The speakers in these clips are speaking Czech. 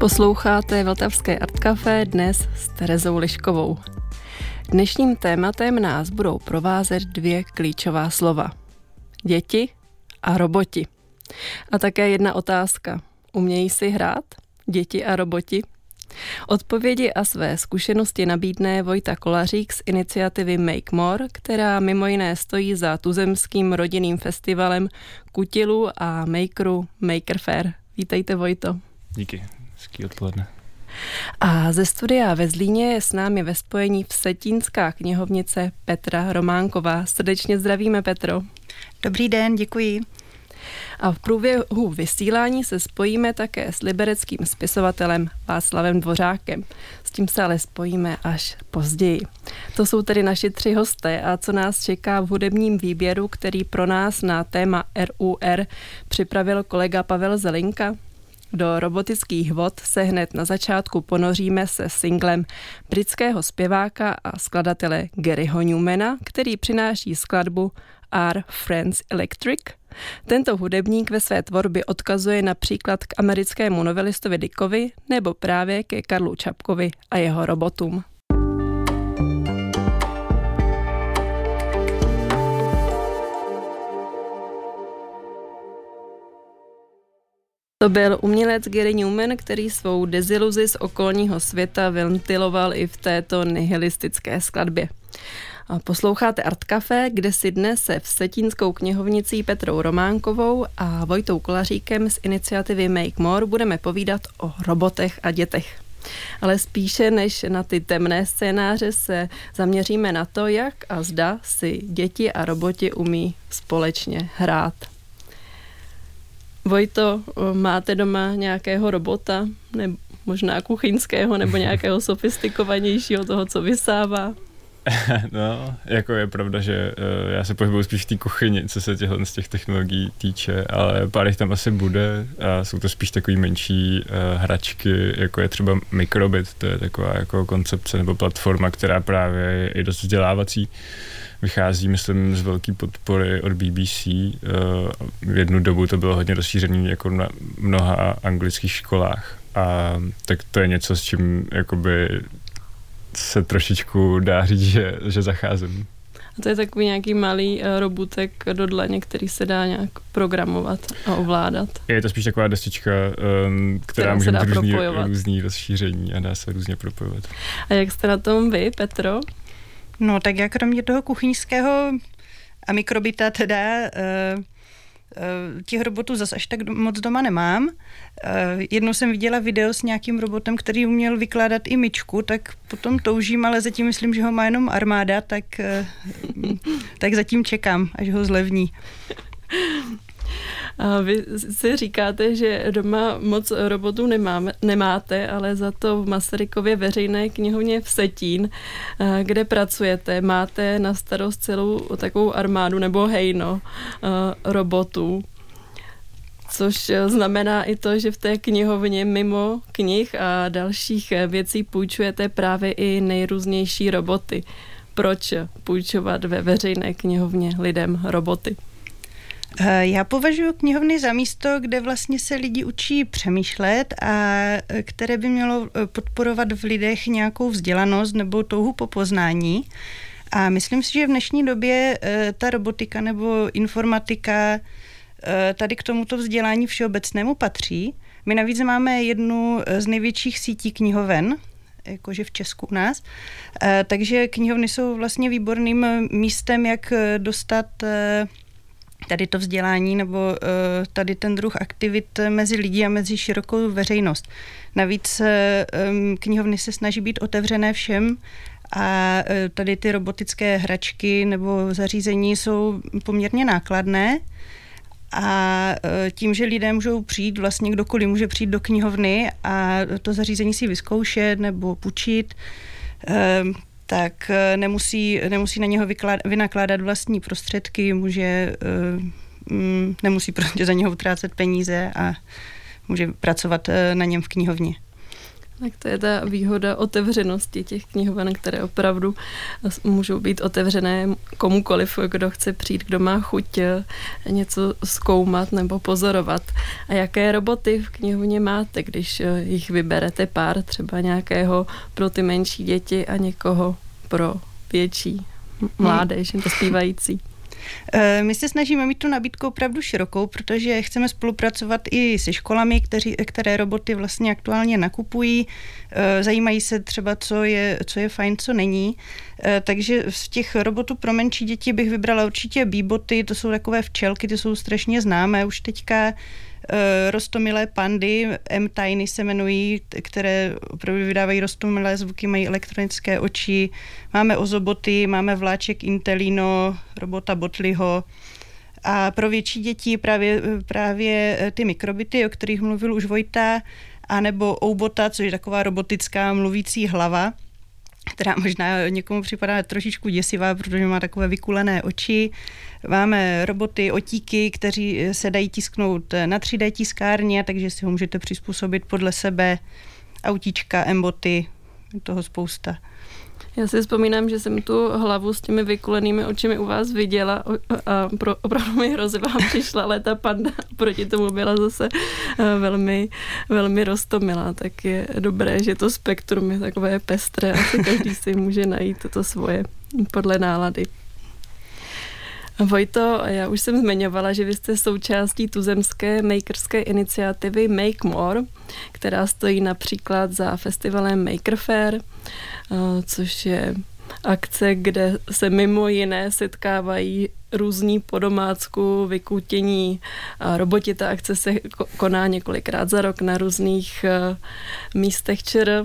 Posloucháte Vltavské Art Café dnes s Terezou Liškovou. Dnešním tématem nás budou provázet dvě klíčová slova. Děti a roboti. A také jedna otázka. Umějí si hrát? Děti a roboti? Odpovědi a své zkušenosti nabídne Vojta Kolařík z iniciativy Make More, která mimo jiné stojí za tuzemským rodinným festivalem Kutilu a Makeru Maker Fair. Vítejte Vojto. Díky, hezký odpoledne. A ze studia ve Zlíně je s námi ve spojení Vsetínská knihovnice Petra Románková. Srdečně zdravíme, Petro. Dobrý den, děkuji. A v průběhu vysílání se spojíme také s libereckým spisovatelem Václavem Dvořákem. S tím se ale spojíme až později. To jsou tedy naši tři hosté a co nás čeká v hudebním výběru, který pro nás na téma RUR připravil kolega Pavel Zelinka. Do robotických vod se hned na začátku ponoříme se singlem britského zpěváka a skladatele Garyho Newmana, který přináší skladbu Are Friends Electric. Tento hudebník ve své tvorbě odkazuje například k americkému novelistovi Dickovi nebo právě ke Karlu Čapkovi a jeho robotům. To byl umělec Gary Newman, který svou deziluzi z okolního světa ventiloval i v této nihilistické skladbě. Posloucháte Art Café, kde si dnes se v Setínskou knihovnicí Petrou Románkovou a Vojtou Kolaříkem z iniciativy Make More budeme povídat o robotech a dětech. Ale spíše než na ty temné scénáře se zaměříme na to, jak a zda si děti a roboti umí společně hrát. Vojto, máte doma nějakého robota, nebo možná kuchyňského, nebo nějakého sofistikovanějšího toho, co vysává? no, jako je pravda, že uh, já se pohybuju spíš v té kuchyni, co se těchto z těch technologií týče, ale pár jich tam asi bude a jsou to spíš takový menší uh, hračky, jako je třeba Microbit, to je taková jako koncepce nebo platforma, která právě je dost vzdělávací. Vychází, myslím, z velké podpory od BBC. Uh, v jednu dobu to bylo hodně rozšířené jako na mnoha anglických školách. A tak to je něco, s čím jakoby se trošičku dá říct, že, že zacházím. A to je takový nějaký malý uh, robotek do dlaně, který se dá nějak programovat a ovládat. Je to spíš taková destička, um, která, která může mít různý, různý rozšíření a dá se různě propojovat. A jak jste na tom vy, Petro? No tak já kromě toho kuchyňského a mikrobita teda uh, těch robotů zase až tak moc doma nemám. Eh, jednou jsem viděla video s nějakým robotem, který uměl vykládat i myčku, tak potom toužím, ale zatím myslím, že ho má jenom armáda, tak, tak zatím čekám, až ho zlevní. A vy si říkáte, že doma moc robotů nemáme, nemáte, ale za to v Masarykově veřejné knihovně v Setín, kde pracujete, máte na starost celou takovou armádu nebo hejno robotů. Což znamená i to, že v té knihovně mimo knih a dalších věcí půjčujete právě i nejrůznější roboty. Proč půjčovat ve veřejné knihovně lidem roboty? Eh, já považuji knihovny za místo, kde vlastně se lidi učí přemýšlet a eh, které by mělo eh, podporovat v lidech nějakou vzdělanost nebo touhu po poznání. A myslím si, že v dnešní době ta robotika nebo informatika tady k tomuto vzdělání všeobecnému patří. My navíc máme jednu z největších sítí knihoven, jakože v Česku u nás. Takže knihovny jsou vlastně výborným místem, jak dostat tady to vzdělání nebo uh, tady ten druh aktivit mezi lidi a mezi širokou veřejnost. Navíc um, knihovny se snaží být otevřené všem a uh, tady ty robotické hračky nebo zařízení jsou poměrně nákladné. A tím, že lidé můžou přijít, vlastně kdokoliv může přijít do knihovny a to zařízení si vyzkoušet nebo půjčit, tak eh, nemusí, nemusí na něho vykládat, vynakládat vlastní prostředky, může, eh, mm, nemusí prostě za něho utrácet peníze a může pracovat eh, na něm v knihovně. Tak to je ta výhoda otevřenosti těch knihoven, které opravdu můžou být otevřené komukoliv, kdo chce přijít, kdo má chuť eh, něco zkoumat nebo pozorovat. A jaké roboty v knihovně máte, když eh, jich vyberete pár, třeba nějakého pro ty menší děti a někoho pro větší mládež, to zpívající? Eh, my se snažíme mít tu nabídku opravdu širokou, protože chceme spolupracovat i se školami, kteří, které roboty vlastně aktuálně nakupují. Eh, zajímají se třeba, co je, co je fajn, co není. Eh, takže z těch robotů pro menší děti bych vybrala určitě bíboty, to jsou takové včelky, ty jsou strašně známé už teďka rostomilé pandy, M-Tiny se jmenují, které opravdu vydávají rostomilé zvuky, mají elektronické oči. Máme ozoboty, máme vláček Intelino, robota Botliho. A pro větší děti právě, právě eh, ty mikrobity, o kterých mluvil už Vojta, anebo Oubota, což je taková robotická mluvící hlava, která možná někomu připadá trošičku děsivá, protože má takové vykulené oči. Máme roboty, otíky, kteří se dají tisknout na 3D tiskárně, takže si ho můžete přizpůsobit podle sebe. Autíčka, emboty, toho spousta. Já si vzpomínám, že jsem tu hlavu s těmi vykulenými očimi u vás viděla a pro, opravdu mi hrozivá přišla, ale ta panda proti tomu byla zase eh, velmi, velmi rostomilá, tak je dobré, že to spektrum je takové pestré a každý si může najít to svoje podle nálady. Vojto, já už jsem zmiňovala, že vy jste součástí tuzemské makerské iniciativy Make More, která stojí například za festivalem Maker Fair, eh, což je akce, kde se mimo jiné setkávají různí po domácku vykutění roboti. Ta akce se koná několikrát za rok na různých eh, místech ČR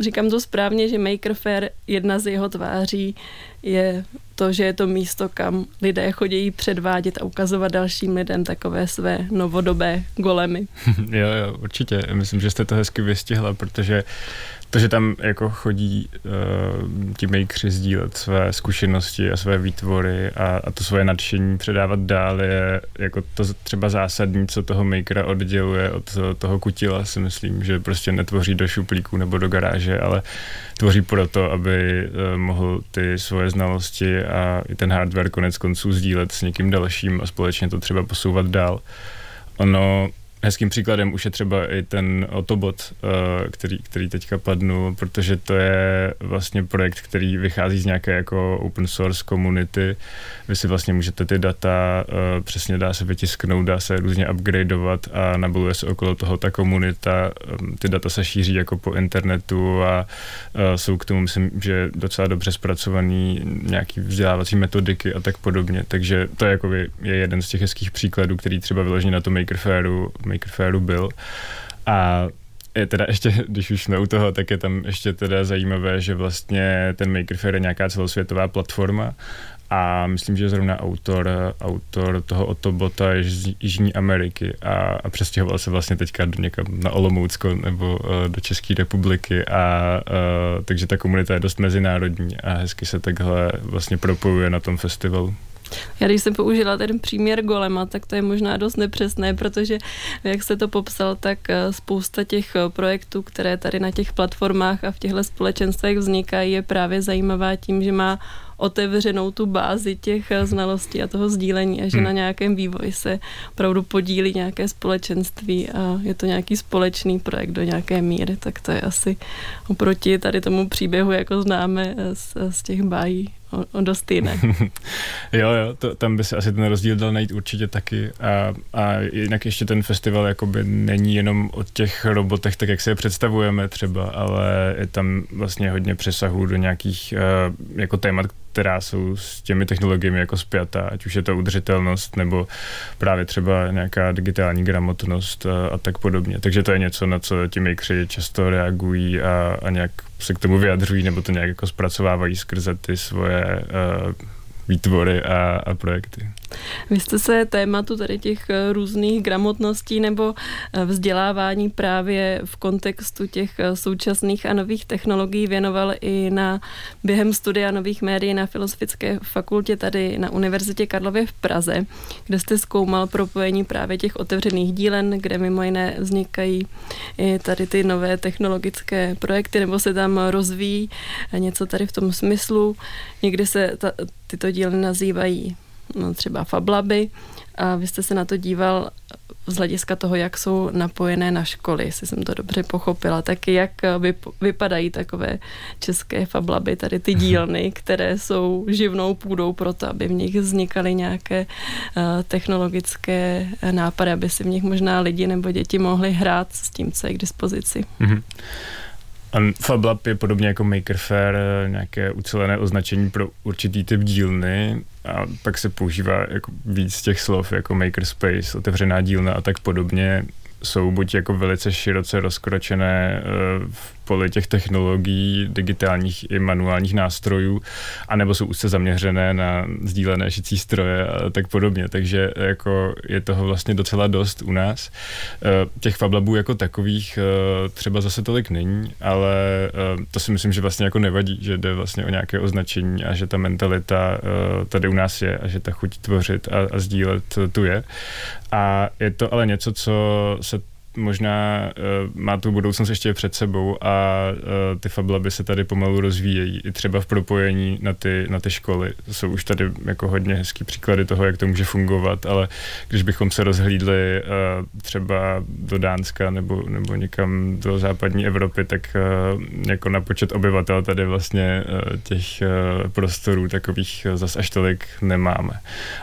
říkám to správně, že Maker Fair, jedna z jeho tváří je to, že je to místo, kam lidé chodí předvádět a ukazovat dalším lidem takové své novodobé golemy. jo, jo, určitě. Myslím, že jste to hezky vystihla, protože to, že tam jako chodí uh, ti makeři sdílet své zkušenosti a své výtvory a, a to svoje nadšení předávat dál je jako to třeba zásadní, co toho makera odděluje od toho kutila, si myslím, že prostě netvoří do šuplíku nebo do garáže, ale tvoří proto, aby uh, mohl ty svoje znalosti a i ten hardware konec konců sdílet s někým dalším a společně to třeba posouvat dál. Ono Hezkým příkladem už je třeba i ten Autobot, eh, který, který teďka padnul, protože to je vlastně projekt, který vychází z nějaké jako open source komunity. Vy si vlastně můžete ty data eh, přesně dá se vytisknout, dá se různě upgradeovat a nabaluje se okolo toho ta komunita. Ehm, ty data se šíří jako po internetu a eh, jsou k tomu, myslím, že docela dobře zpracovaný nějaký vzdělávací metodiky a tak podobně. Takže to je, jako je jeden z těch hezkých příkladů, který třeba vyložený na to Maker Fairu Maker Fairu byl. A je teda ještě, když už jsme u toho, tak je tam ještě teda zajímavé, že vlastně ten Maker Faire je nějaká celosvětová platforma a myslím, že zrovna autor, autor toho Otobota je z Jižní Ameriky a, a přestěhoval se vlastně teďka do někam na Olomoucko nebo uh, do České republiky a uh, takže ta komunita je dost mezinárodní a hezky se takhle vlastně propojuje na tom festivalu. Já když jsem použila ten příměr golema, tak to je možná dost nepřesné, protože jak se to popsal, tak eh, spousta těch eh, projektů, které tady na těch platformách a v těchto společenstvech vznikají, je právě zajímavá tím, že má otevřenou tu bázi těch eh, znalostí a toho sdílení a že hmm. na nějakém vývoji se opravdu podílí nějaké společenství a je to nějaký společný projekt do nějaké míry, tak to je asi oproti tady tomu příběhu, jako známe z, z těch bájí o, dost jiné. jo, jo, to, tam by se asi ten rozdíl dal najít určitě taky a, a jinak ještě ten festival jakoby není jenom o těch robotech, tak jak si je představujeme třeba, ale je tam vlastně hodně přesahů do nějakých uh, jako témat, která jsou s těmi technologiemi jako spjatá, ať už je to udržitelnost nebo právě třeba nějaká digitální gramotnost a, a tak podobně. Takže to je něco, na co ti makeři často reagují a, a nějak se k tomu vyjadřují nebo to nějak jako zpracovávají skrze ty svoje uh, výtvory a, a projekty. Vy jste se tématu tady těch eh, různých gramotností nebo eh, vzdělávání právě v kontextu těch eh, současných a nových technologií věnoval i na během studia nových médií na Filozofické fakultě tady na Univerzitě Karlově v Praze, kde jste zkoumal propojení právě těch otevřených dílen, kde mimo jiné vznikají i tady ty nové technologické projekty, nebo se tam rozvíjí něco tady v tom smyslu. Někdy se ta, tyto díly nazývají třeba Fablaby a vy jste se na to díval z hlediska toho, jak jsou napojené na školy, jestli jsem to dobře pochopila, tak jak vypadají takové české fablaby, tady ty dílny, které jsou živnou půdou pro to, aby v nich vznikaly nějaké uh, technologické nápady, aby si v nich možná lidi nebo děti mohli hrát s tím, co je k dispozici. Mm-hmm. FabLab je podobně jako Maker Fair nějaké ucelené označení pro určitý typ dílny. A pak se používá jako víc těch slov jako makerspace, otevřená dílna a tak podobně. Jsou buď jako velice široce rozkročené eh, v poli těch technologií, digitálních i manuálních nástrojů, anebo jsou úzce zaměřené na sdílené šicí stroje a tak podobně. Takže jako je toho vlastně docela dost u nás. Eh, těch fablabů jako takových eh, třeba zase tolik není, ale to si myslím, že vlastně jako nevadí, že jde vlastně o nějaké označení a že ta mentalita tady u nás je a že ta chuť tvořit a, a sdílet tu je. A je to ale něco, co se možná uh, má tu budoucnost ještě před sebou a uh, ty fablaby se tady pomalu rozvíjejí, i třeba v propojení na ty, na ty školy. Jsou už tady jako hodně hezký příklady toho, jak to může fungovat, ale když bychom se rozhlídli uh, třeba do Dánska nebo, nebo někam do západní Evropy, tak uh, jako na počet obyvatel tady vlastně uh, těch uh, prostorů takových uh, zas až tolik nemáme.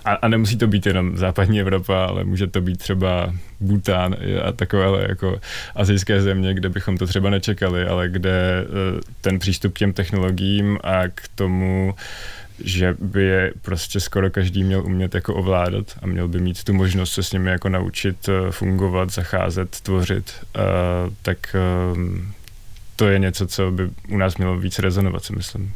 A, a nemusí to být jenom západní Evropa, ale může to být třeba Bután a takové jako azijské země, kde bychom to třeba nečekali, ale kde eh, ten přístup k těm technologiím a k tomu, že by je prostě skoro každý měl umět jako ovládat a měl by mít tu možnost se s nimi jako naučit eh, fungovat, zacházet, tvořit, eh, tak to je něco, co by u nás mělo víc rezonovat, si myslím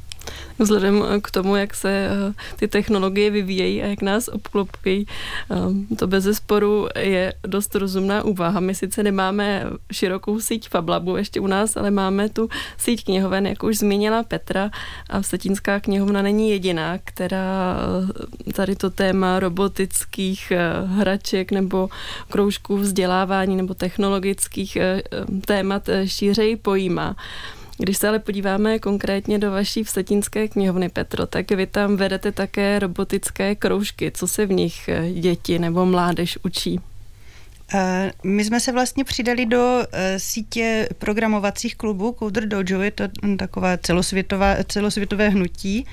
vzhledem k tomu, jak se eh, ty technologie vyvíjejí a jak nás obklopují. Eh, to bez zesporu je dost rozumná úvaha. My sice nemáme širokou síť Fablabu ještě u nás, ale máme tu síť knihoven, jak už zmínila Petra a Vsetínská knihovna není jediná, která eh, tady to téma robotických hraček nebo kroužků vzdělávání nebo technologických témat šířeji pojímá. Když se ale podíváme konkrétně do vaší vsetínské knihovny, Petro, tak vy tam vedete také robotické kroužky. Co se v nich eh, děti nebo mládež učí? Eh, my jsme se vlastně přidali do eh, sítě programovacích klubů Coder Dojo, je to taková celosvětová, celosvětové hnutí,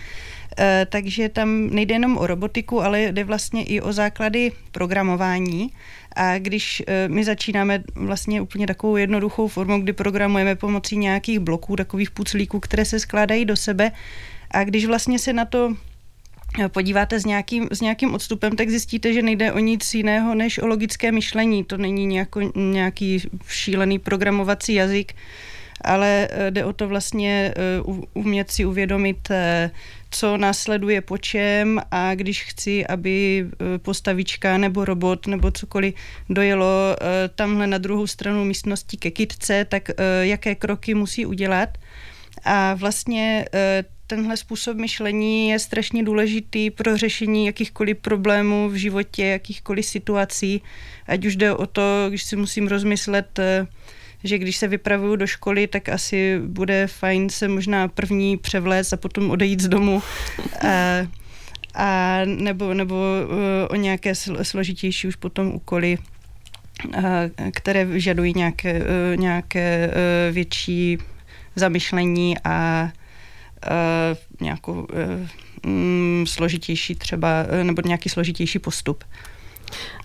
takže tam nejde jenom o robotiku, ale jde vlastně i o základy programování. A když eh, my začínáme vlastně úplně takovou jednoduchou formou, kdy programujeme pomocí nějakých bloků, takových puclíků, které se skládají do sebe, a když vlastně se na to eh, podíváte s nějakým, s nějakým odstupem, tak zjistíte, že nejde o nic jiného než o logické myšlení. To není nějako, nějaký šílený programovací jazyk, ale eh, jde o to vlastně umět si uvědomit co následuje po čem a když chci, aby postavička nebo robot nebo cokoliv dojelo tamhle na druhou stranu místnosti ke kitce, tak jaké kroky musí udělat. A vlastně tenhle způsob myšlení je strašně důležitý pro řešení jakýchkoliv problémů v životě, jakýchkoliv situací, ať už jde o to, když si musím rozmyslet, že když se vypravuju do školy, tak asi bude fajn se možná první převléct a potom odejít z domu. A, a nebo, nebo e, o nějaké složitější už potom úkoly, které vyžadují nějaké, e, nějaké větší zamyšlení a nějakou mm, složitější třeba, nebo nějaký složitější postup.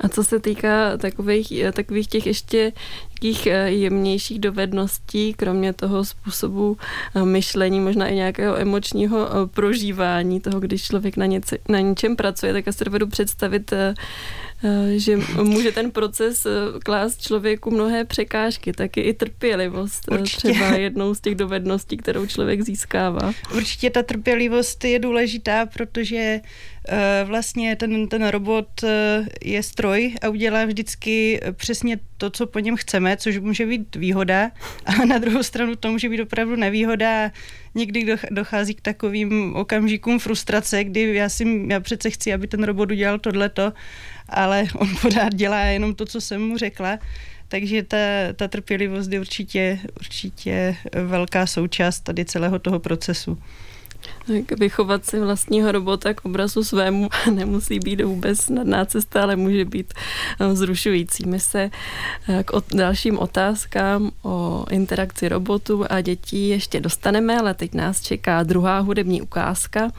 A co se týká takových, takových těch ještě nějakých jemnějších dovedností, kromě toho způsobu myšlení, možná i nějakého emočního prožívání toho, když člověk na, něce, na něčem pracuje, tak já si dovedu představit Eh, že může ten proces eh, klást člověku mnohé překážky, taky i trpělivost. Eh, Určitě. Třeba jednou z těch dovedností, kterou člověk získává. Určitě ta trpělivost je důležitá, protože vlastně ten, ten robot je stroj a udělá vždycky přesně to, co po něm chceme, což může být výhoda, a na druhou stranu to může být opravdu nevýhoda. Někdy dochází k takovým okamžikům frustrace, kdy já si já přece chci, aby ten robot udělal tohleto ale on pořád dělá jenom to, co jsem mu řekla. Takže ta, ta trpělivost je určitě, určitě velká součást tady celého toho procesu. Tak vychovat si vlastního robota k obrazu svému nemusí být vůbec snadná cesta, ale může být eh, zrušující. My se eh, k dalším otázkám o interakci robotu a dětí ještě dostaneme, ale teď nás čeká druhá hudební ukázka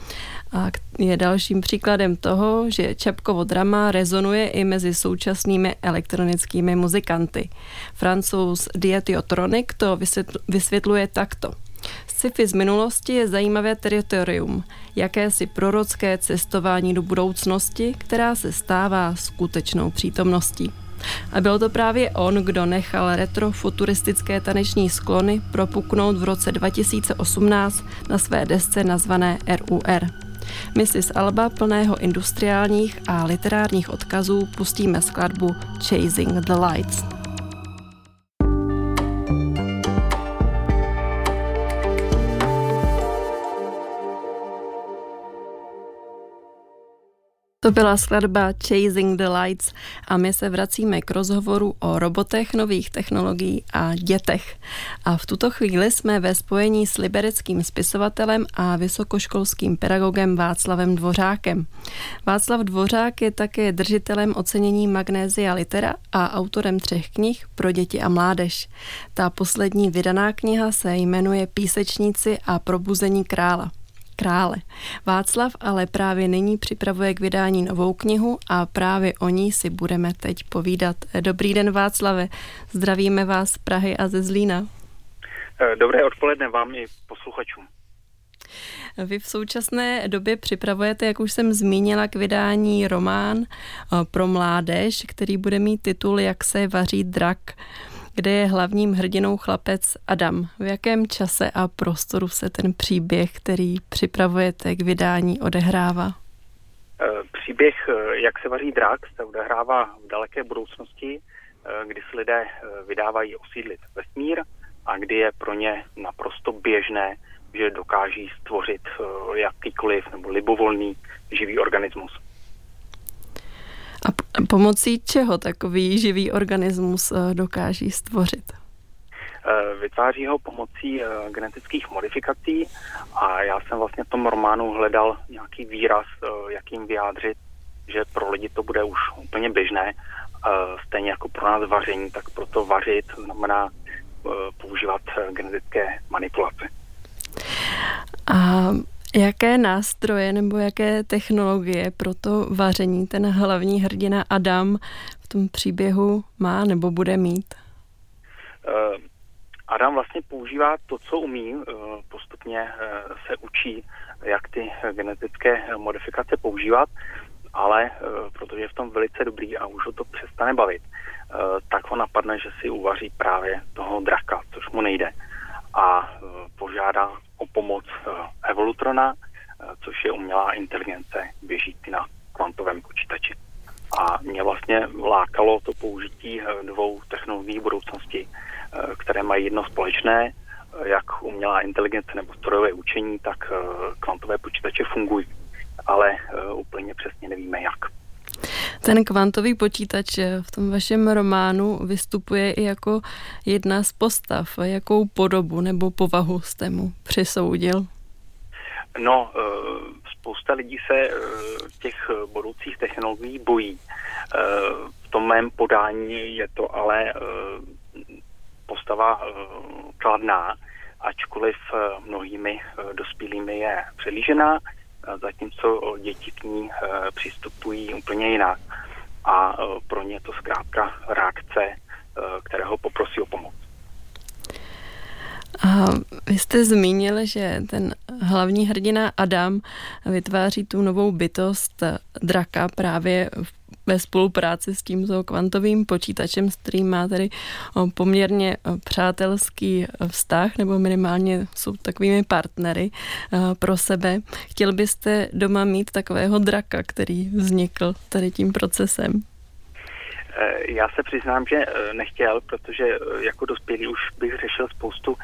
a je dalším příkladem toho, že Čapkovo drama rezonuje i mezi současnými elektronickými muzikanty. Francouz Dietiotronic to vysvětluje takto. Sci-fi z minulosti je zajímavé teritorium, jakési prorocké cestování do budoucnosti, která se stává skutečnou přítomností. A byl to právě on, kdo nechal retrofuturistické taneční sklony propuknout v roce 2018 na své desce nazvané RUR. Z Alba plného industriálních a literárních odkazů pustíme skladbu Chasing the Lights. To byla skladba Chasing the Lights a my se vracíme k rozhovoru o robotech, nových technologií a dětech. A v tuto chvíli jsme ve spojení s libereckým spisovatelem a vysokoškolským pedagogem Václavem Dvořákem. Václav Dvořák je také držitelem ocenění Magnézia Litera a autorem třech knih pro děti a mládež. Ta poslední vydaná kniha se jmenuje Písečníci a probuzení krála krále. Václav ale právě nyní připravuje k vydání novou knihu a právě o ní si budeme teď povídat. Dobrý den Václave, zdravíme vás z Prahy a ze Zlína. Eh, dobré odpoledne vám i posluchačům. Vy v současné době připravujete, jak už jsem zmínila, k vydání román eh, pro mládež, který bude mít titul Jak se vaří drak kde je hlavním hrdinou chlapec Adam. V jakém čase a prostoru se ten příběh, který připravujete k vydání, odehrává? Eh, příběh eh, Jak se vaří drak se odehrává v daleké budoucnosti, eh, kdy se lidé vydávají osídlit vesmír a kdy je pro ně naprosto běžné, že dokáží stvořit jakýkoliv nebo libovolný živý organismus. A pomocí čeho takový živý organismus eh, dokáží stvořit? Eh, vytváří ho pomocí eh, genetických modifikací a já jsem vlastně v tom románu hledal nějaký výraz, jak jim vyjádřit, že pro lidi to bude už úplně běžné, stejně jako pro nás vaření, tak proto vařit znamená používat genetické manipulace. A Jaké nástroje nebo jaké technologie pro to vaření ten hlavní hrdina Adam v tom příběhu má nebo bude mít? Uh, Adam vlastně používá to, co umí, uh, postupně uh, se učí, jak ty genetické modifikace používat, ale protože je v tom velice dobrý a už ho to přestane bavit, tak ho napadne, že si uvaří právě toho draka, což mu nejde. A požádá o pomoc eh, Evolutrona, eh, což je umělá inteligence běžící na kvantovém počítači. A mě vlastně lákalo to použití eh, dvou technologií budoucnosti, které mají jedno společné, jak umělá inteligence nebo strojové učení, tak kvantové počítače fungují, ale úplně přesně nevíme jak. Ten kvantový počítač v tom vašem románu vystupuje i jako jedna z postav. Jakou podobu nebo povahu jste mu přisoudil? No, eh, spousta lidí se eh, těch budoucích technologií bojí. Eh, v tom mém podání je to ale postava kladná, ačkoliv mnohými dospělými je přelížená zatímco děti k ní eh, přistupují úplně jinak. A eh, pro ně to zkrátka reakce kterého poprosí o pomoc. A vy jste zmínil, že ten hlavní hrdina Adam vytváří tu novou bytost draka právě ve spolupráci s tímto kvantovým počítačem, s kterým má tedy poměrně přátelský vztah, nebo minimálně jsou takovými partnery pro sebe. Chtěl byste doma mít takového draka, který vznikl tady tím procesem? Eh, já se přiznám, že nechtěl, protože jako dospělý už bych řešil spoustu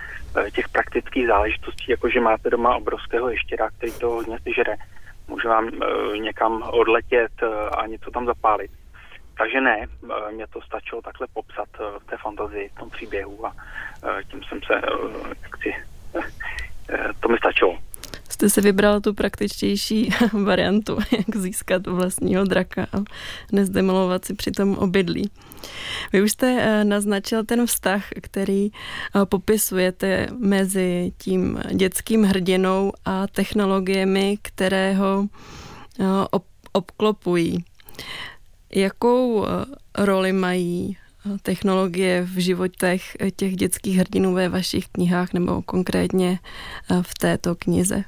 těch praktických záležitostí, jako že máte doma obrovského ještěra, který to hodně sežere. Může vám někam odletět a něco tam zapálit. Takže ne, mě to stačilo takhle popsat v té fantazii, v tom příběhu a tím jsem se, jak si, to mi stačilo jste si vybral tu praktičtější variantu, jak získat vlastního draka a nezdemolovat si přitom obydlí. Vy už jste eh, naznačil ten vztah, který eh, popisujete mezi tím dětským hrdinou a technologiemi, které ho eh, obklopují. Jakou roli mají technologie v životech těch dětských hrdinů ve vašich knihách nebo konkrétně v této knize?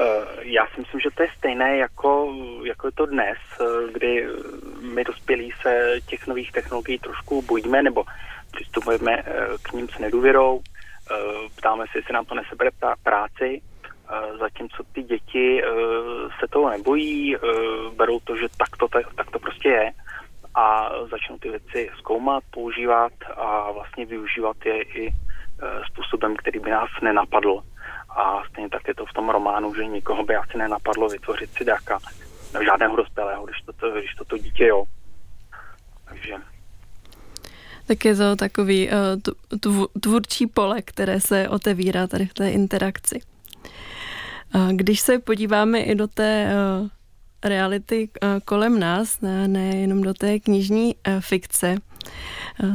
Eh, já si myslím, že to je stejné jako, jako je to dnes, eh, kdy my dospělí se těch nových technologií trošku bojíme nebo přistupujeme eh, k ním s nedůvěrou, ptáme se, jestli nám to nesebere práci, zatímco ty děti se toho nebojí, berou to, že tak to, tak to prostě je a začnou ty věci zkoumat, používat a vlastně využívat je i způsobem, který by nás nenapadl. A stejně tak je to v tom románu, že nikoho by asi nenapadlo vytvořit si draka. Žádného dospělého, když to, když to, to dítě jo. Takže tak je to takový uh, tvůrčí pole, které se otevírá tady v té interakci. Uh, když se podíváme i do té uh, reality uh, kolem nás, ne, nejenom do té knižní fikce,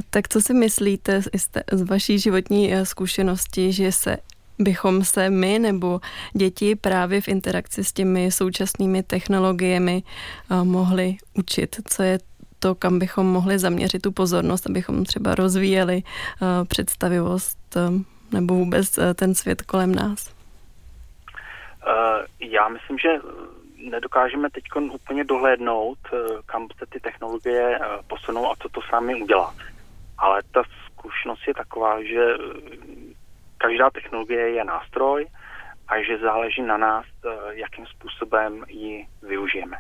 tak co si myslíte z, z vaší životní zkušenosti, že se bychom se my nebo děti právě v interakci s těmi současnými technologiemi eh, mohli učit, co je to, kam bychom mohli zaměřit tu pozornost, abychom třeba rozvíjeli eh, představivost eh, nebo vůbec ten svět kolem nás? Já myslím, že nedokážeme teď úplně dohlédnout, kam se ty technologie posunou a co to sami udělá. Ale ta zkušenost je taková, že každá technologie je nástroj a že záleží na nás, eh, jakým způsobem ji využijeme.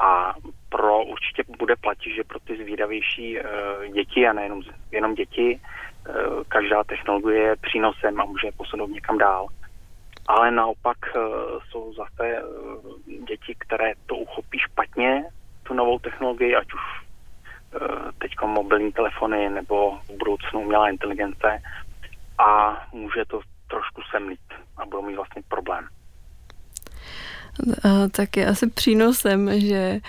A pro určitě bude platit, že pro ty zvídavější uh, děti a nejenom jenom děti, uh, každá technologie je přínosem a může posunout někam dál. Ale naopak jsou zase děti, které to uchopí špatně, tu novou technologii, ať už teď mobilní telefony nebo v budoucnu umělá inteligence, a může to trošku semlit a budou mít vlastně problém. Tak je asi přínosem, že eh,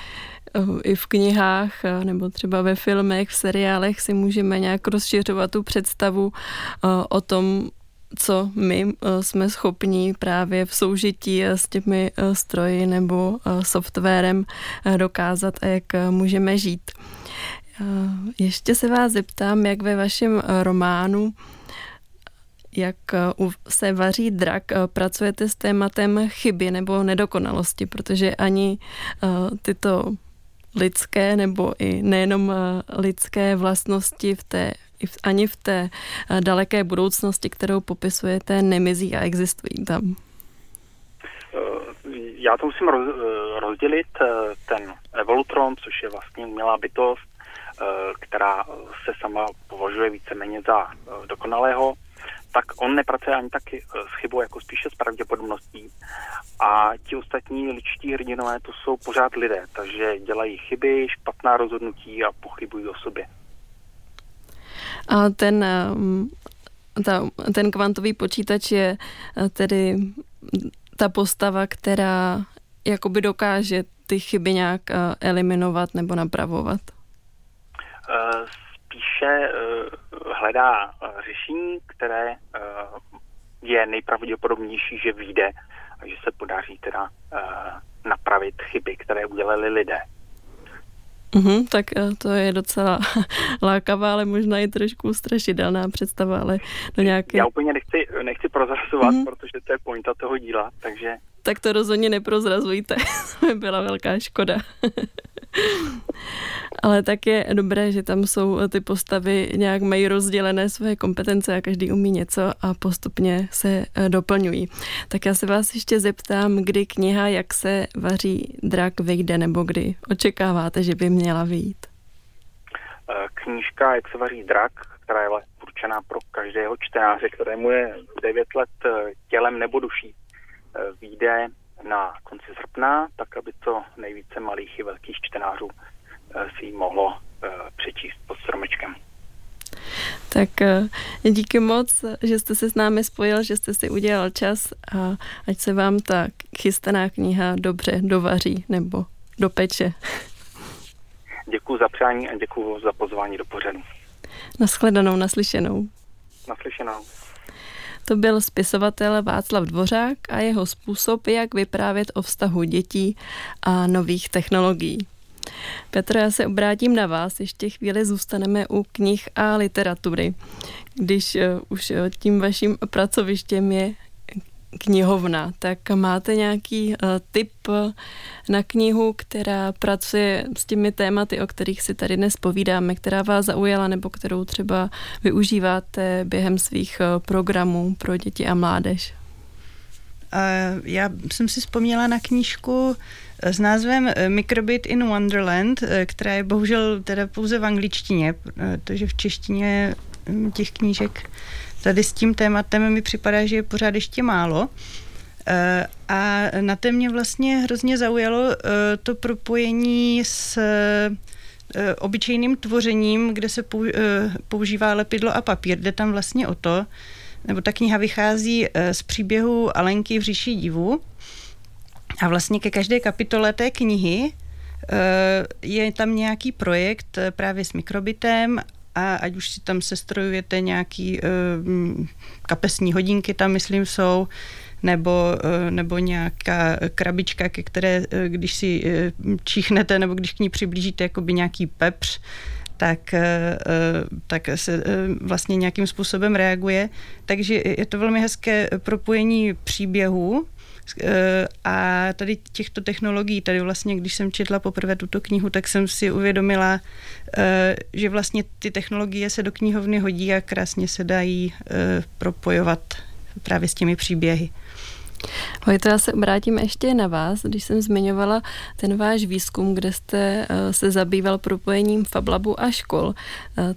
i v knihách eh, nebo třeba ve filmech, v seriálech si můžeme nějak rozšiřovat tu představu eh, o tom, co my jsme schopni právě v soužití s těmi stroji nebo softwarem dokázat a jak můžeme žít. Ještě se vás zeptám, jak ve vašem románu jak eh, se vaří drak, eh, pracujete s tématem chyby nebo nedokonalosti, protože ani eh, tyto lidské nebo i nejenom lidské vlastnosti v té, ani v té daleké budoucnosti, kterou popisujete, nemizí a existují tam. Já to musím rozdělit. Ten Evolutron, což je vlastně umělá bytost, která se sama považuje víceméně za dokonalého, tak on nepracuje ani tak eh, s chybou, jako spíše s pravděpodobností. A ti ostatní ličtí hrdinové to jsou pořád lidé, takže dělají chyby, špatná rozhodnutí a pochybují o sobě. A ten, eh, ta, ten kvantový počítač je eh, tedy ta postava, která jakoby dokáže ty chyby nějak eliminovat nebo napravovat? Spíše hledá řešení, které eh, je nejpravděpodobnější, že vyjde a že se podaří teda eh, napravit chyby, které udělali lidé. Uhum, tak eh, to je docela lákavá, ale možná i trošku strašidelná představa, ale do nějaké... Já úplně nechci, nechci prozrazovat, uhum. protože to je pointa toho díla, takže... Tak to rozhodně neprozrazujte, to by byla velká škoda. Ale tak je dobré, že tam jsou ty postavy nějak mají rozdělené svoje kompetence a každý umí něco a postupně se eh, doplňují. Tak já se vás ještě zeptám, kdy kniha Jak se vaří drak vyjde nebo kdy očekáváte, že by měla vyjít? Eh, knížka Jak se vaří drak, která je určená pro každého čtenáře, kterému je 9 let eh, tělem nebo duší, vyjde na konci srpna, tak aby to nejvíce malých i velkých čtenářů eh, si ji mohlo eh, přečíst pod stromečkem. Tak eh, díky moc, že jste se s námi spojil, že jste si udělal čas a ať se vám ta chystaná kniha dobře dovaří nebo dopeče. Děkuji za přání a děkuji za pozvání do pořadu. Naschledanou, naslyšenou. Naslyšenou. To byl spisovatel Václav Dvořák a jeho způsob, jak vyprávět o vztahu dětí a nových technologií. Petro, já se obrátím na vás. Ještě chvíli zůstaneme u knih a literatury. Když uh, už uh, tím vaším pracovištěm je knihovna, tak máte nějaký uh, tip na knihu, která pracuje s těmi tématy, o kterých si tady dnes povídáme, která vás zaujala nebo kterou třeba využíváte během svých uh, programů pro děti a mládež? Já jsem si vzpomněla na knížku s názvem Microbit in Wonderland, která je bohužel teda pouze v angličtině, protože v češtině hm, těch knížek tady s tím tématem mi připadá, že je pořád ještě málo. Eh, a na té mě vlastně hrozně zaujalo eh, to propojení s eh, obyčejným tvořením, kde se používá lepidlo a papír. Jde tam vlastně o to, nebo ta kniha vychází z příběhu Alenky v říši divu a vlastně ke každé kapitole té knihy je tam nějaký projekt právě s mikrobitem a ať už si tam sestrojujete nějaký uh, kapesní hodinky, tam myslím jsou, nebo, uh, nebo nějaká krabička, ke které, uh, když si číchnete, nebo když k ní přiblížíte jakoby nějaký pepř, tak, tak se vlastně nějakým způsobem reaguje. Takže je to velmi hezké propojení příběhů a tady těchto technologií, tady vlastně, když jsem četla poprvé tuto knihu, tak jsem si uvědomila, eh, že vlastně ty technologie se do knihovny hodí a krásně se dají eh, propojovat právě s těmi příběhy. Hojto, já se obrátím ještě na vás, když jsem zmiňovala ten váš výzkum, kde jste eh, se zabýval propojením Fablabu a škol,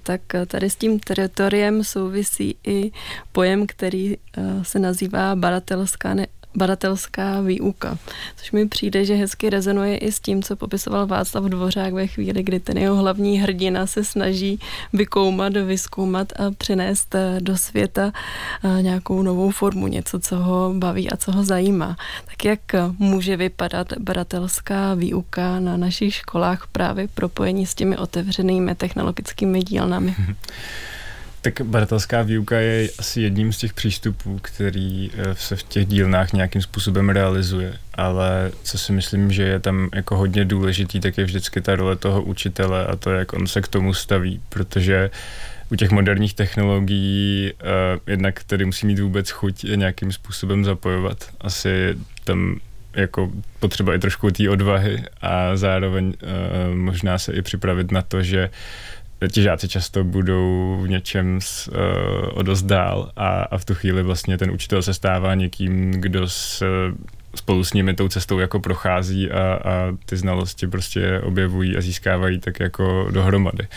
tak tady s tím teritoriem souvisí i pojem, který se nazývá baratelská badatelská výuka, což mi přijde, že hezky rezonuje i s tím, co popisoval Václav Dvořák ve chvíli, kdy ten jeho hlavní hrdina se snaží vykoumat, vyskoumat a přinést eh, do světa eh, nějakou novou formu, něco, co ho baví a co ho zajímá. Tak jak může vypadat badatelská výuka na našich školách právě propojení s těmi otevřenými technologickými dílnami? Tak badatelská výuka je asi jedním z těch přístupů, který eh, se v těch dílnách nějakým způsobem realizuje, ale co si myslím, že je tam jako hodně důležitý, tak je vždycky ta role toho učitele a to, jak on se k tomu staví, protože u těch moderních technologií uh, jednak tedy musí mít vůbec chuť nějakým způsobem zapojovat. Asi tam jako potřeba i trošku té odvahy a zároveň uh, možná se i připravit na to, že ti žáci často budou v něčem s, uh, o dál a, a v tu chvíli vlastně ten učitel se stává někým, kdo se spolu s nimi tou cestou jako prochází a, a ty znalosti prostě objevují a získávají tak jako dohromady.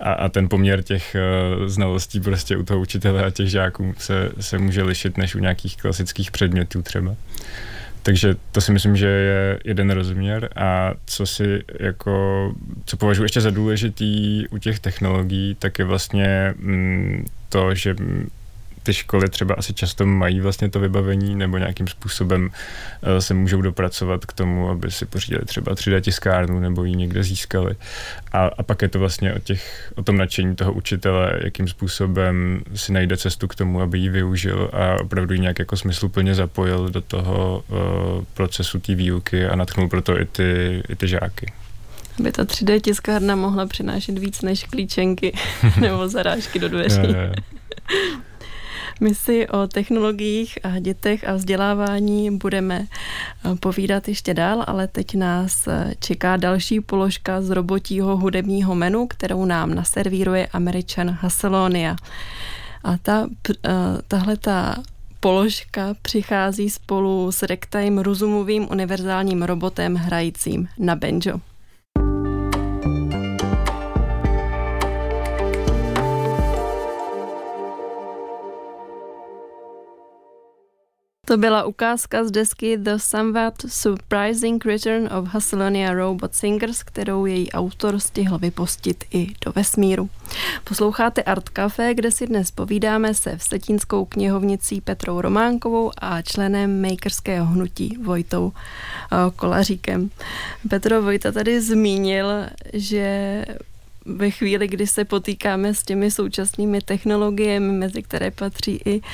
A, a ten poměr těch uh, znalostí prostě u toho učitele a těch žáků se, se může lišit než u nějakých klasických předmětů třeba. Takže to si myslím, že je jeden rozměr a co si jako, co považuji ještě za důležitý u těch technologií, tak je vlastně mm, to, že ty školy třeba asi často mají vlastně to vybavení nebo nějakým způsobem eh, se můžou dopracovat k tomu, aby si pořídili třeba 3D tiskárnu nebo ji někde získali. A, a pak je to vlastně o, těch, o tom nadšení toho učitele, jakým způsobem si najde cestu k tomu, aby ji využil a opravdu ji nějak jako smysluplně zapojil do toho uh, procesu té výuky a natknul proto i ty, i ty žáky. Aby ta 3D tiskárna mohla přinášet víc než klíčenky nebo zarážky do dveří. My si o technologiích a dětech a vzdělávání budeme eh, povídat ještě dál, ale teď nás eh, čeká další položka z robotího hudebního menu, kterou nám naservíruje američan Hasselonia. A ta, eh, tahle ta položka přichází spolu s Rectime rozumovým univerzálním robotem hrajícím na banjo. To byla ukázka z desky The Somewhat Surprising Return of Hasselonia Robot Singers, kterou její autor stihl vypustit i do vesmíru. Posloucháte Art Café, kde si dnes povídáme se vsetínskou knihovnicí Petrou Románkovou a členem makerského hnutí Vojtou eh, Kolaříkem. Petro Vojta tady zmínil, že ve chvíli, kdy se potýkáme s těmi současnými technologiemi, mezi které patří i uh,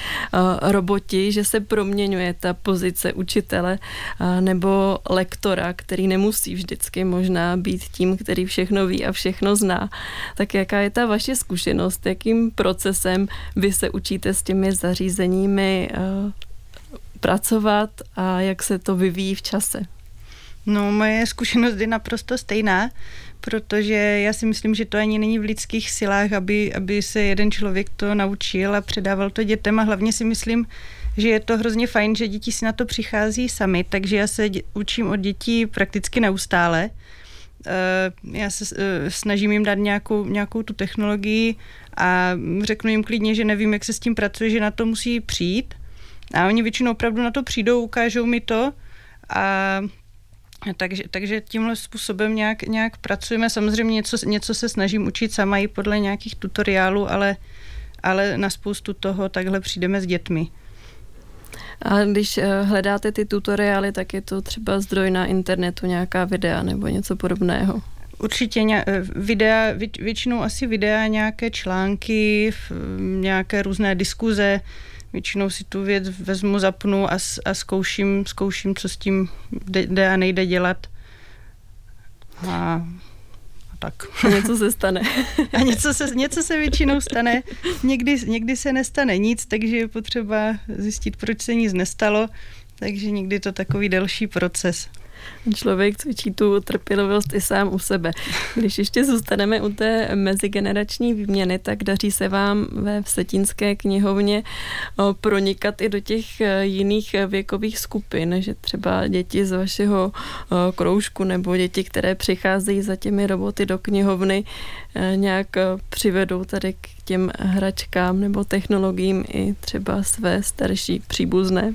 roboti, že se proměňuje ta pozice učitele uh, nebo lektora, který nemusí vždycky možná být tím, který všechno ví a všechno zná. Tak jaká je ta vaše zkušenost? Jakým procesem vy se učíte s těmi zařízeními uh, pracovat a jak se to vyvíjí v čase? No, moje zkušenost je naprosto stejná protože já si myslím, že to ani není v lidských silách, aby, aby se jeden člověk to naučil a předával to dětem a hlavně si myslím, že je to hrozně fajn, že děti si na to přichází sami, takže já se dě, učím od dětí prakticky neustále. Uh, já se uh, snažím jim dát nějakou, nějakou tu technologii a řeknu jim klidně, že nevím, jak se s tím pracuje, že na to musí přijít. A oni většinou opravdu na to přijdou, ukážou mi to a takže, takže tímhle způsobem nějak, nějak pracujeme. Samozřejmě něco, něco se snažím učit sama i podle nějakých tutoriálů, ale, ale na spoustu toho takhle přijdeme s dětmi. A když eh, hledáte ty tutoriály, tak je to třeba zdroj na internetu, nějaká videa nebo něco podobného? Určitě ně, eh, videa, většinou asi videa, nějaké články, nějaké různé diskuze, většinou si tu věc vezmu, zapnu a, a zkouším, zkouším, co s tím jde a nejde dělat. A, a tak. A něco se stane. A něco se, něco se většinou stane. Někdy, někdy se nestane nic, takže je potřeba zjistit, proč se nic nestalo. Takže někdy to takový delší proces člověk cvičí tu trpělivost i sám u sebe. Když ještě zůstaneme u té mezigenerační výměny, tak daří se vám ve Vsetínské knihovně pronikat i do těch e, jiných věkových skupin, že třeba děti z vašeho kroužku nebo děti, které přicházejí za těmi roboty do knihovny, nějak přivedou tady k těm hračkám nebo technologiím i třeba své starší příbuzné.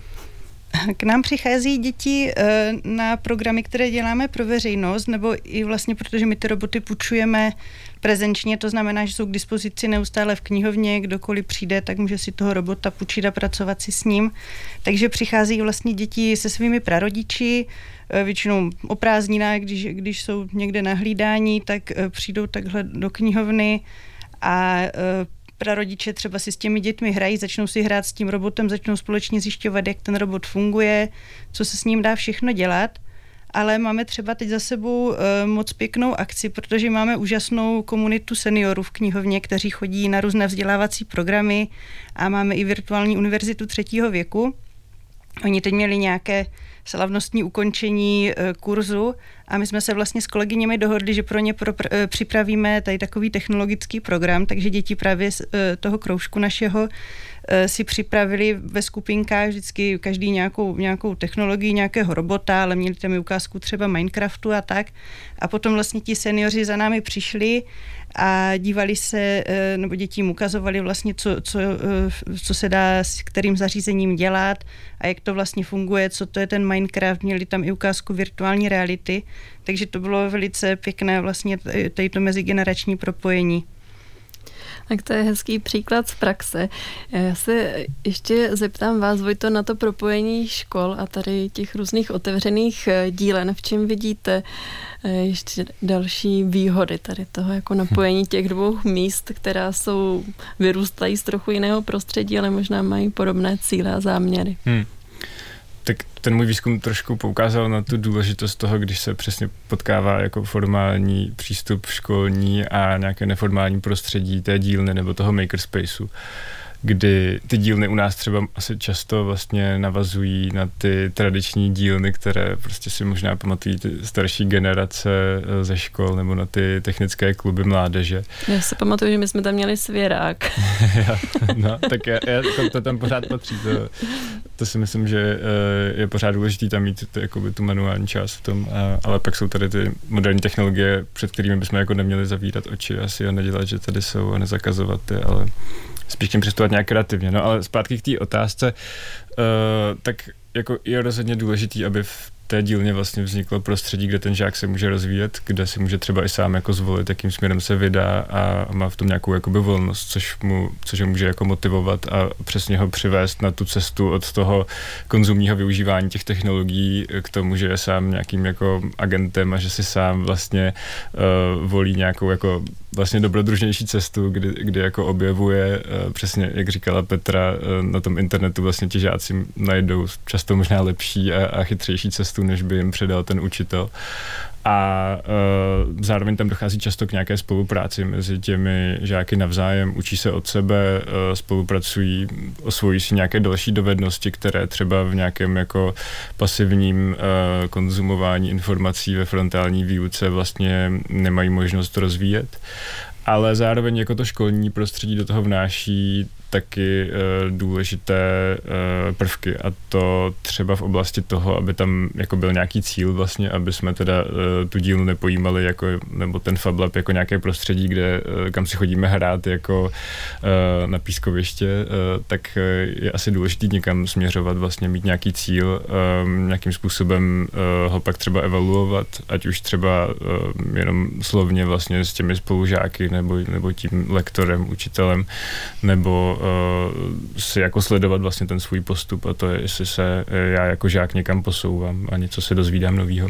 K nám přichází děti eh, na programy, které děláme pro veřejnost, nebo i vlastně protože my ty roboty půjčujeme prezenčně, to znamená, že jsou k dispozici neustále v knihovně, kdokoliv přijde, tak může si toho robota půjčit a pracovat si s ním. Takže přichází vlastně děti se svými prarodiči, eh, většinou o prázdninách, když, když jsou někde na hlídání, tak eh, přijdou takhle do knihovny a prarodiče třeba si s těmi dětmi hrají, začnou si hrát s tím robotem, začnou společně zjišťovat, jak ten robot funguje, co se s ním dá všechno dělat. Ale máme třeba teď za sebou uh, moc pěknou akci, protože máme úžasnou komunitu seniorů v knihovně, kteří chodí na různé vzdělávací programy a máme i virtuální univerzitu třetího věku. Oni teď měli nějaké slavnostní ukončení eh, kurzu. A my jsme se vlastně s kolegyněmi dohodli, že pro ně pro, eh, připravíme tady takový technologický program, takže děti právě z eh, toho kroužku našeho si připravili ve skupinkách vždycky každý nějakou, nějakou technologii, nějakého robota, ale měli tam i ukázku třeba Minecraftu a tak. A potom vlastně ti seniori za námi přišli a dívali se, eh, nebo děti jim ukazovali vlastně, co, co, eh, co se dá s kterým zařízením dělat a jak to vlastně funguje, co to je ten Minecraft, měli tam i ukázku virtuální reality, takže to bylo velice pěkné vlastně tady to mezigenerační propojení. Tak to je hezký příklad z praxe. Já se ještě zeptám vás, Vojto, na to propojení škol a tady těch různých otevřených eh, dílen. V čem vidíte eh, ještě další výhody tady toho jako napojení těch dvou míst, která jsou, vyrůstají z trochu jiného prostředí, ale možná mají podobné cíle a záměry? Hmm. Tak ten můj výzkum trošku poukázal na tu důležitost toho, když se přesně potkává jako formální přístup školní a nějaké neformální prostředí té dílny nebo toho makerspaceu kdy ty dílny u nás třeba asi často vlastně navazují na ty tradiční dílny, které prostě si možná pamatují ty starší generace eh, ze škol nebo na ty technické kluby mládeže. Já si pamatuju, že my jsme tam měli svěrák. no, tak já, já, to, to tam pořád patří. To, to si myslím, že eh, je pořád důležité tam mít ty, jakoby, tu manuální část v tom, a, ale pak jsou tady ty moderní technologie, před kterými bychom jako neměli zavírat oči asi a nedělat, že tady jsou a nezakazovat je, ale spíš tím přistupovat nějak kreativně. No ale zpátky k té otázce, uh, tak jako je rozhodně důležitý, aby v té dílně vlastně vzniklo prostředí, kde ten žák se může rozvíjet, kde si může třeba i sám jako zvolit, jakým směrem se vydá a má v tom nějakou jakoby volnost, což, mu, což ho může jako motivovat a přesně ho přivést na tu cestu od toho konzumního využívání těch technologií k tomu, že je sám nějakým jako agentem a že si sám vlastně uh, volí nějakou jako vlastně dobrodružnější cestu, kdy, kdy jako objevuje, uh, přesně jak říkala Petra, uh, na tom internetu vlastně ti žáci najdou často možná lepší a, a chytřejší cestu, než by jim předal ten učitel. A uh, zároveň tam dochází často k nějaké spolupráci mezi těmi žáky navzájem, učí se od sebe, uh, spolupracují, osvojí si nějaké další dovednosti, které třeba v nějakém jako pasivním uh, konzumování informací ve frontální výuce vlastně nemají možnost rozvíjet. Ale zároveň jako to školní prostředí do toho vnáší taky uh, důležité uh, prvky. A to třeba v oblasti toho, aby tam jako byl nějaký cíl vlastně, aby jsme teda uh, tu dílu nepojímali jako, nebo ten Fab Lab jako nějaké prostředí, kde uh, kam si chodíme hrát jako uh, na pískoviště, uh, tak je asi důležité někam směřovat, vlastně mít nějaký cíl, um, nějakým způsobem uh, ho pak třeba evaluovat, ať už třeba uh, jenom slovně vlastně s těmi spolužáky nebo, nebo tím lektorem, učitelem, nebo uh, si jako sledovat vlastně ten svůj postup a to je, jestli se eh, já jako žák někam posouvám a něco se dozvídám novýho.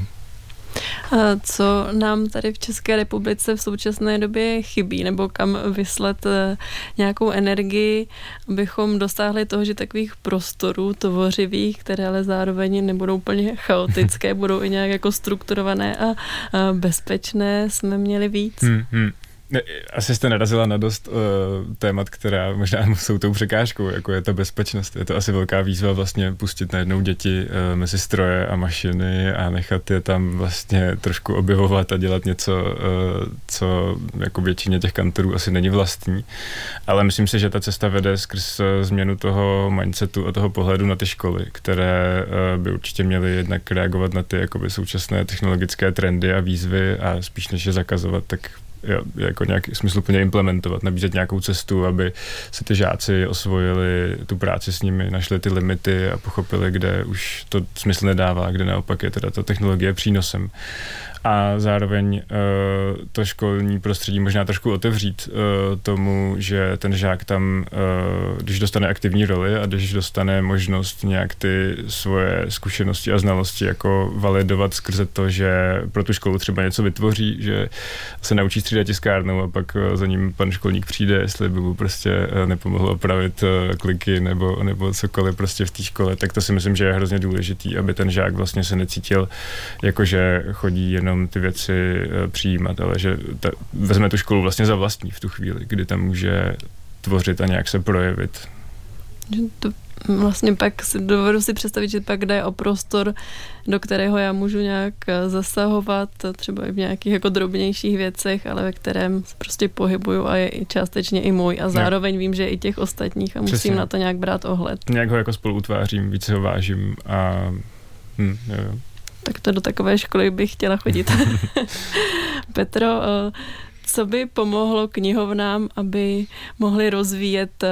Co nám tady v České republice v současné době chybí, nebo kam vyslet eh, nějakou energii, abychom dosáhli toho, že takových prostorů tvořivých, které ale zároveň nebudou úplně chaotické, budou i nějak jako strukturované a bezpečné, jsme měli víc? Hmm, hmm. Asi jste narazila na dost uh, témat, která možná jsou tou překážkou, jako je ta bezpečnost. Je to asi velká výzva vlastně pustit najednou děti uh, mezi stroje a mašiny a nechat je tam vlastně trošku objevovat a dělat něco, uh, co jako většině těch kantorů asi není vlastní. Ale myslím si, že ta cesta vede skrz změnu toho mindsetu a toho pohledu na ty školy, které uh, by určitě měly jednak reagovat na ty jakoby současné technologické trendy a výzvy a spíš než je zakazovat, tak jako nějak smysluplně implementovat, nabízet nějakou cestu, aby se ty žáci osvojili tu práci s nimi, našli ty limity a pochopili, kde už to smysl nedává, kde naopak je teda ta technologie přínosem a zároveň uh, to školní prostředí možná trošku otevřít uh, tomu, že ten žák tam, uh, když dostane aktivní roli a když dostane možnost nějak ty svoje zkušenosti a znalosti jako validovat skrze to, že pro tu školu třeba něco vytvoří, že se naučí střídat tiskárnou a pak uh, za ním pan školník přijde, jestli by mu prostě uh, nepomohlo opravit uh, kliky nebo, nebo cokoliv prostě v té škole, tak to si myslím, že je hrozně důležitý, aby ten žák vlastně se necítil jako, že chodí jenom jenom ty věci eh, přijímat, ale že ta, vezme tu školu vlastně za vlastní v tu chvíli, kdy tam může tvořit a nějak se projevit. To vlastně pak si dovedu si představit, že pak jde o prostor, do kterého já můžu nějak eh, zasahovat, třeba i v nějakých jako drobnějších věcech, ale ve kterém se prostě pohybuju a je i částečně i můj a zároveň vím, že i těch ostatních a musím Přesně. na to nějak brát ohled. Nějak ho jako spolu utvářím, více ho vážím a hm, jo, jo tak to do takové školy bych chtěla chodit. Petro, eh, co by pomohlo knihovnám, aby mohli rozvíjet eh,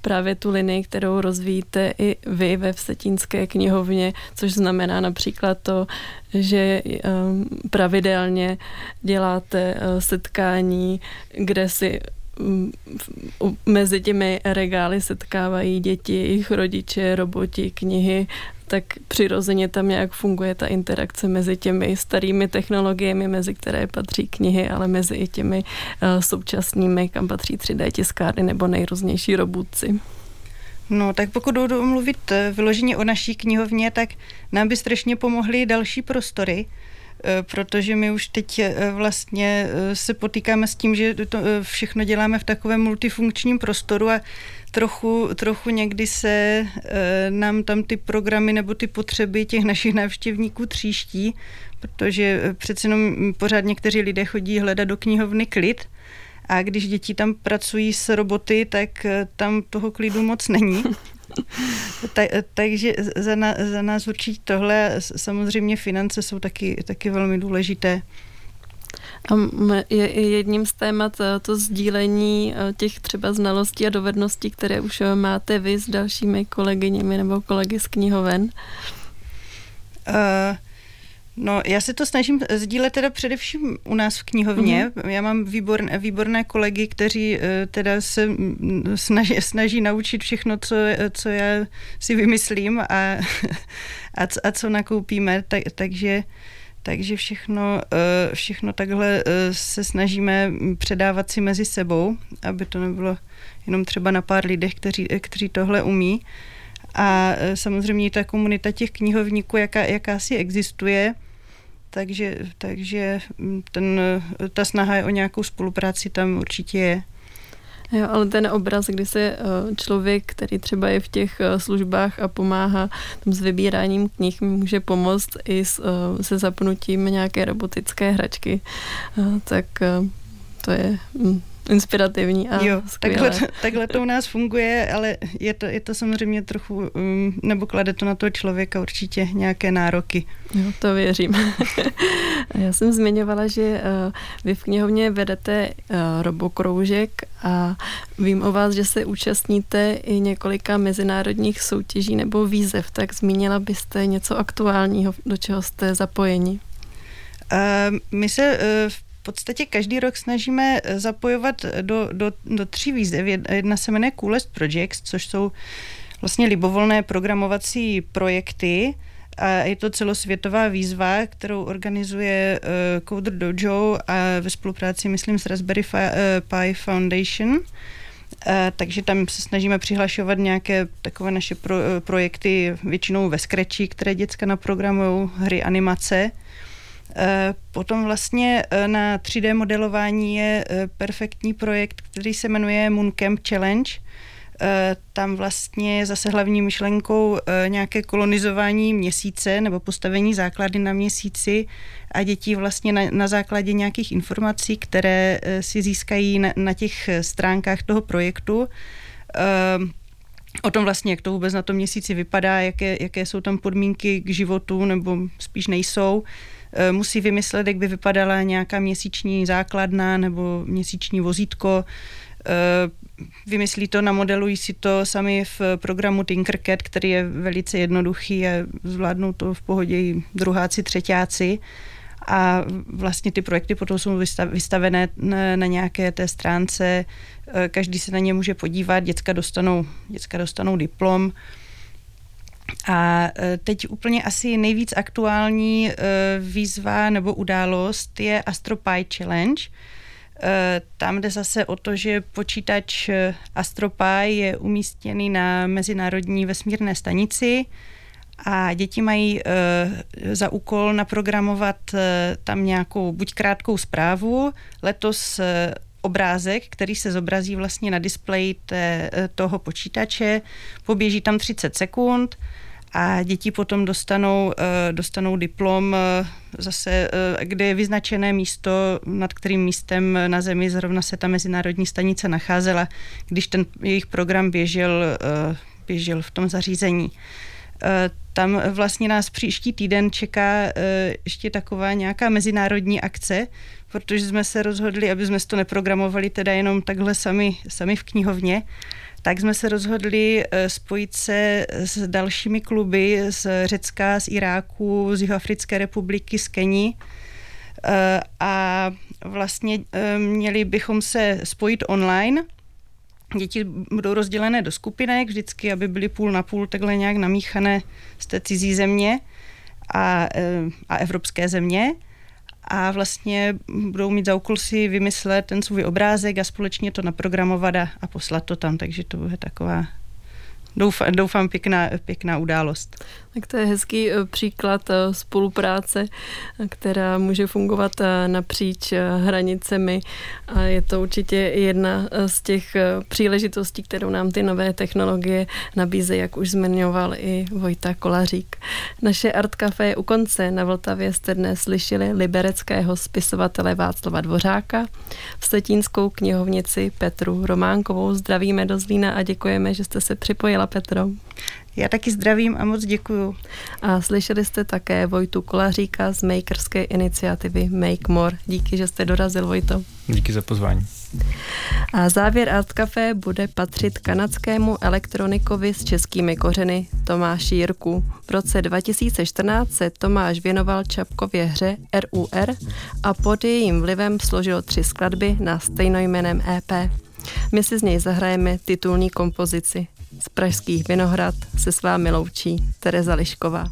právě tu linii, kterou rozvíjíte i vy ve Vsetínské knihovně, což znamená například to, že eh, pravidelně děláte setkání, kde si mezi těmi regály setkávají děti, jejich rodiče, roboti, knihy tak přirozeně tam nějak funguje ta interakce mezi těmi starými technologiemi, mezi které patří knihy, ale mezi i těmi uh, současnými, kam patří 3D tiskárny nebo nejrůznější robotci. No, tak pokud budu mluvit eh, vyloženě o naší knihovně, tak nám by strašně pomohly další prostory, eh, protože my už teď eh, vlastně se potýkáme s tím, že to všechno děláme v takovém multifunkčním prostoru a trochu, trochu někdy se nám tam ty programy nebo ty potřeby těch našich návštěvníků tříští, protože přece jenom pořád někteří lidé chodí hledat do knihovny klid a když děti tam pracují s roboty, tak eh, tam toho klidu moc není. tak, eh, takže za, na, za nás určitě tohle, samozřejmě finance jsou taky, taky velmi důležité. A je jedním z témat eh, to sdílení těch třeba znalostí a dovedností, které už máte vy s dalšími kolegyněmi nebo kolegy z knihoven? Uh, No, já se to snažím sdílet teda především u nás v knihovně. Mm-hmm. Já mám výborné, výborné kolegy, kteří uh, teda se snaží, snaží naučit všechno, co, co já si vymyslím a, a, a co nakoupíme, tak, takže takže všechno, uh, všechno takhle uh, se snažíme předávat si mezi sebou, aby to nebylo jenom třeba na pár lidech, kteří, kteří tohle umí. A samozřejmě ta komunita těch knihovníků, jaká, jaká si existuje, takže, takže mm, ten, ta snaha o nějakou spolupráci tam určitě je. Jo, ale ten obraz, kdy se eh, člověk, který třeba je v těch eh, službách a pomáhá tam s vybíráním knih, může pomoct i s, eh, se zapnutím nějaké robotické hračky, tak to je mm, inspirativní a jo, takhle, takhle to u nás funguje, ale je to, je to samozřejmě trochu, um, nebo klade to na toho člověka určitě nějaké nároky. Jo, to věřím. Já jsem zmiňovala, že uh, vy v knihovně vedete uh, robokroužek a vím o vás, že se účastníte i několika mezinárodních soutěží nebo výzev, tak zmínila byste něco aktuálního, do čeho jste zapojeni? Uh, my se v podstatě každý rok snažíme eh, zapojovat do, do, do tří výzev. Jedna se jmenuje Coolest Projects, což jsou vlastně libovolné programovací projekty, a je to celosvětová výzva, kterou organizuje uh, Coder Dojo a ve spolupráci, myslím, s Raspberry Pi Foundation. Uh, takže tam se snažíme přihlašovat nějaké takové naše pro, projekty, většinou ve Scratchi, které děcka naprogramují, hry, animace. Eh, potom vlastně eh, na 3D modelování je eh, perfektní projekt, který se jmenuje Mooncamp Challenge. Tam vlastně je zase hlavní myšlenkou nějaké kolonizování měsíce nebo postavení základy na měsíci a děti vlastně na, na základě nějakých informací, které si získají na, na těch stránkách toho projektu, o tom vlastně, jak to vůbec na tom měsíci vypadá, jaké, jaké jsou tam podmínky k životu, nebo spíš nejsou, musí vymyslet, jak by vypadala nějaká měsíční základna nebo měsíční vozítko. Eh, vymyslí to, namodelují si to sami v programu Tinkercad, který je velice jednoduchý a zvládnou to v pohodě i druháci, třetíáci. A vlastně ty projekty potom jsou vystavené na nějaké té stránce, eh, každý se na ně může podívat, děcka dostanou, děcka dostanou diplom, a e, teď úplně asi nejvíc aktuální e, výzva nebo událost je AstroPi Challenge. E, tam jde zase o to, že počítač AstroPi je umístěný na Mezinárodní vesmírné stanici a děti mají za úkol naprogramovat tam nějakou buď krátkou zprávu, letos obrázek, který se zobrazí vlastně na displeji toho počítače, poběží tam 30 sekund, a děti potom dostanou, eh, dostanou diplom eh, zase, eh, kde je vyznačené místo, nad kterým místem na Zemi zrovna se ta mezinárodní stanice nacházela, když ten jejich program běžel, běžel v tom zařízení. Tam vlastně nás příští týden čeká ještě taková nějaká mezinárodní akce, protože jsme se rozhodli, aby jsme to neprogramovali teda jenom takhle sami, sami v knihovně, tak jsme se rozhodli eh, spojit se s dalšími kluby z Řecka, z Iráku, z Jihoafrické republiky, z Keni eh, a vlastně eh, měli bychom se spojit online. Děti budou rozdělené do skupinek vždycky, aby byly půl na půl takhle nějak namíchané z té cizí země a, a evropské země a vlastně budou mít za úkol si vymyslet ten svůj obrázek a společně to naprogramovat a, a poslat to tam, takže to bude taková doufám, doufám pěkná, pěkná událost. Tak to je hezký eh, příklad eh, spolupráce, která může fungovat eh, napříč hranicemi a je to určitě jedna z těch příležitostí, kterou nám ty nové technologie nabízejí, jak už zmiňoval i Vojta Kolařík. Naše Art Café je u konce. Na Vltavě jste dnes slyšeli libereckého spisovatele Václava Dvořáka, v Setínskou knihovnici Petru Románkovou. Zdravíme do Zlína a děkujeme, že jste se připojila, Petro. Já taky zdravím a moc děkuju. A slyšeli jste také Vojtu Kolaříka z makerské iniciativy Make More. Díky, že jste dorazil, Vojto. Díky za pozvání. A závěr Art Café bude patřit kanadskému elektronikovi s českými kořeny Tomáši Jirku. V roce 2014 se Tomáš věnoval Čapkově hře RUR a pod jejím vlivem složil tři skladby na stejnojmeném EP. My si z něj zahrajeme titulní kompozici. Z Pražských Vinohrad se s vámi loučí Tereza Lišková.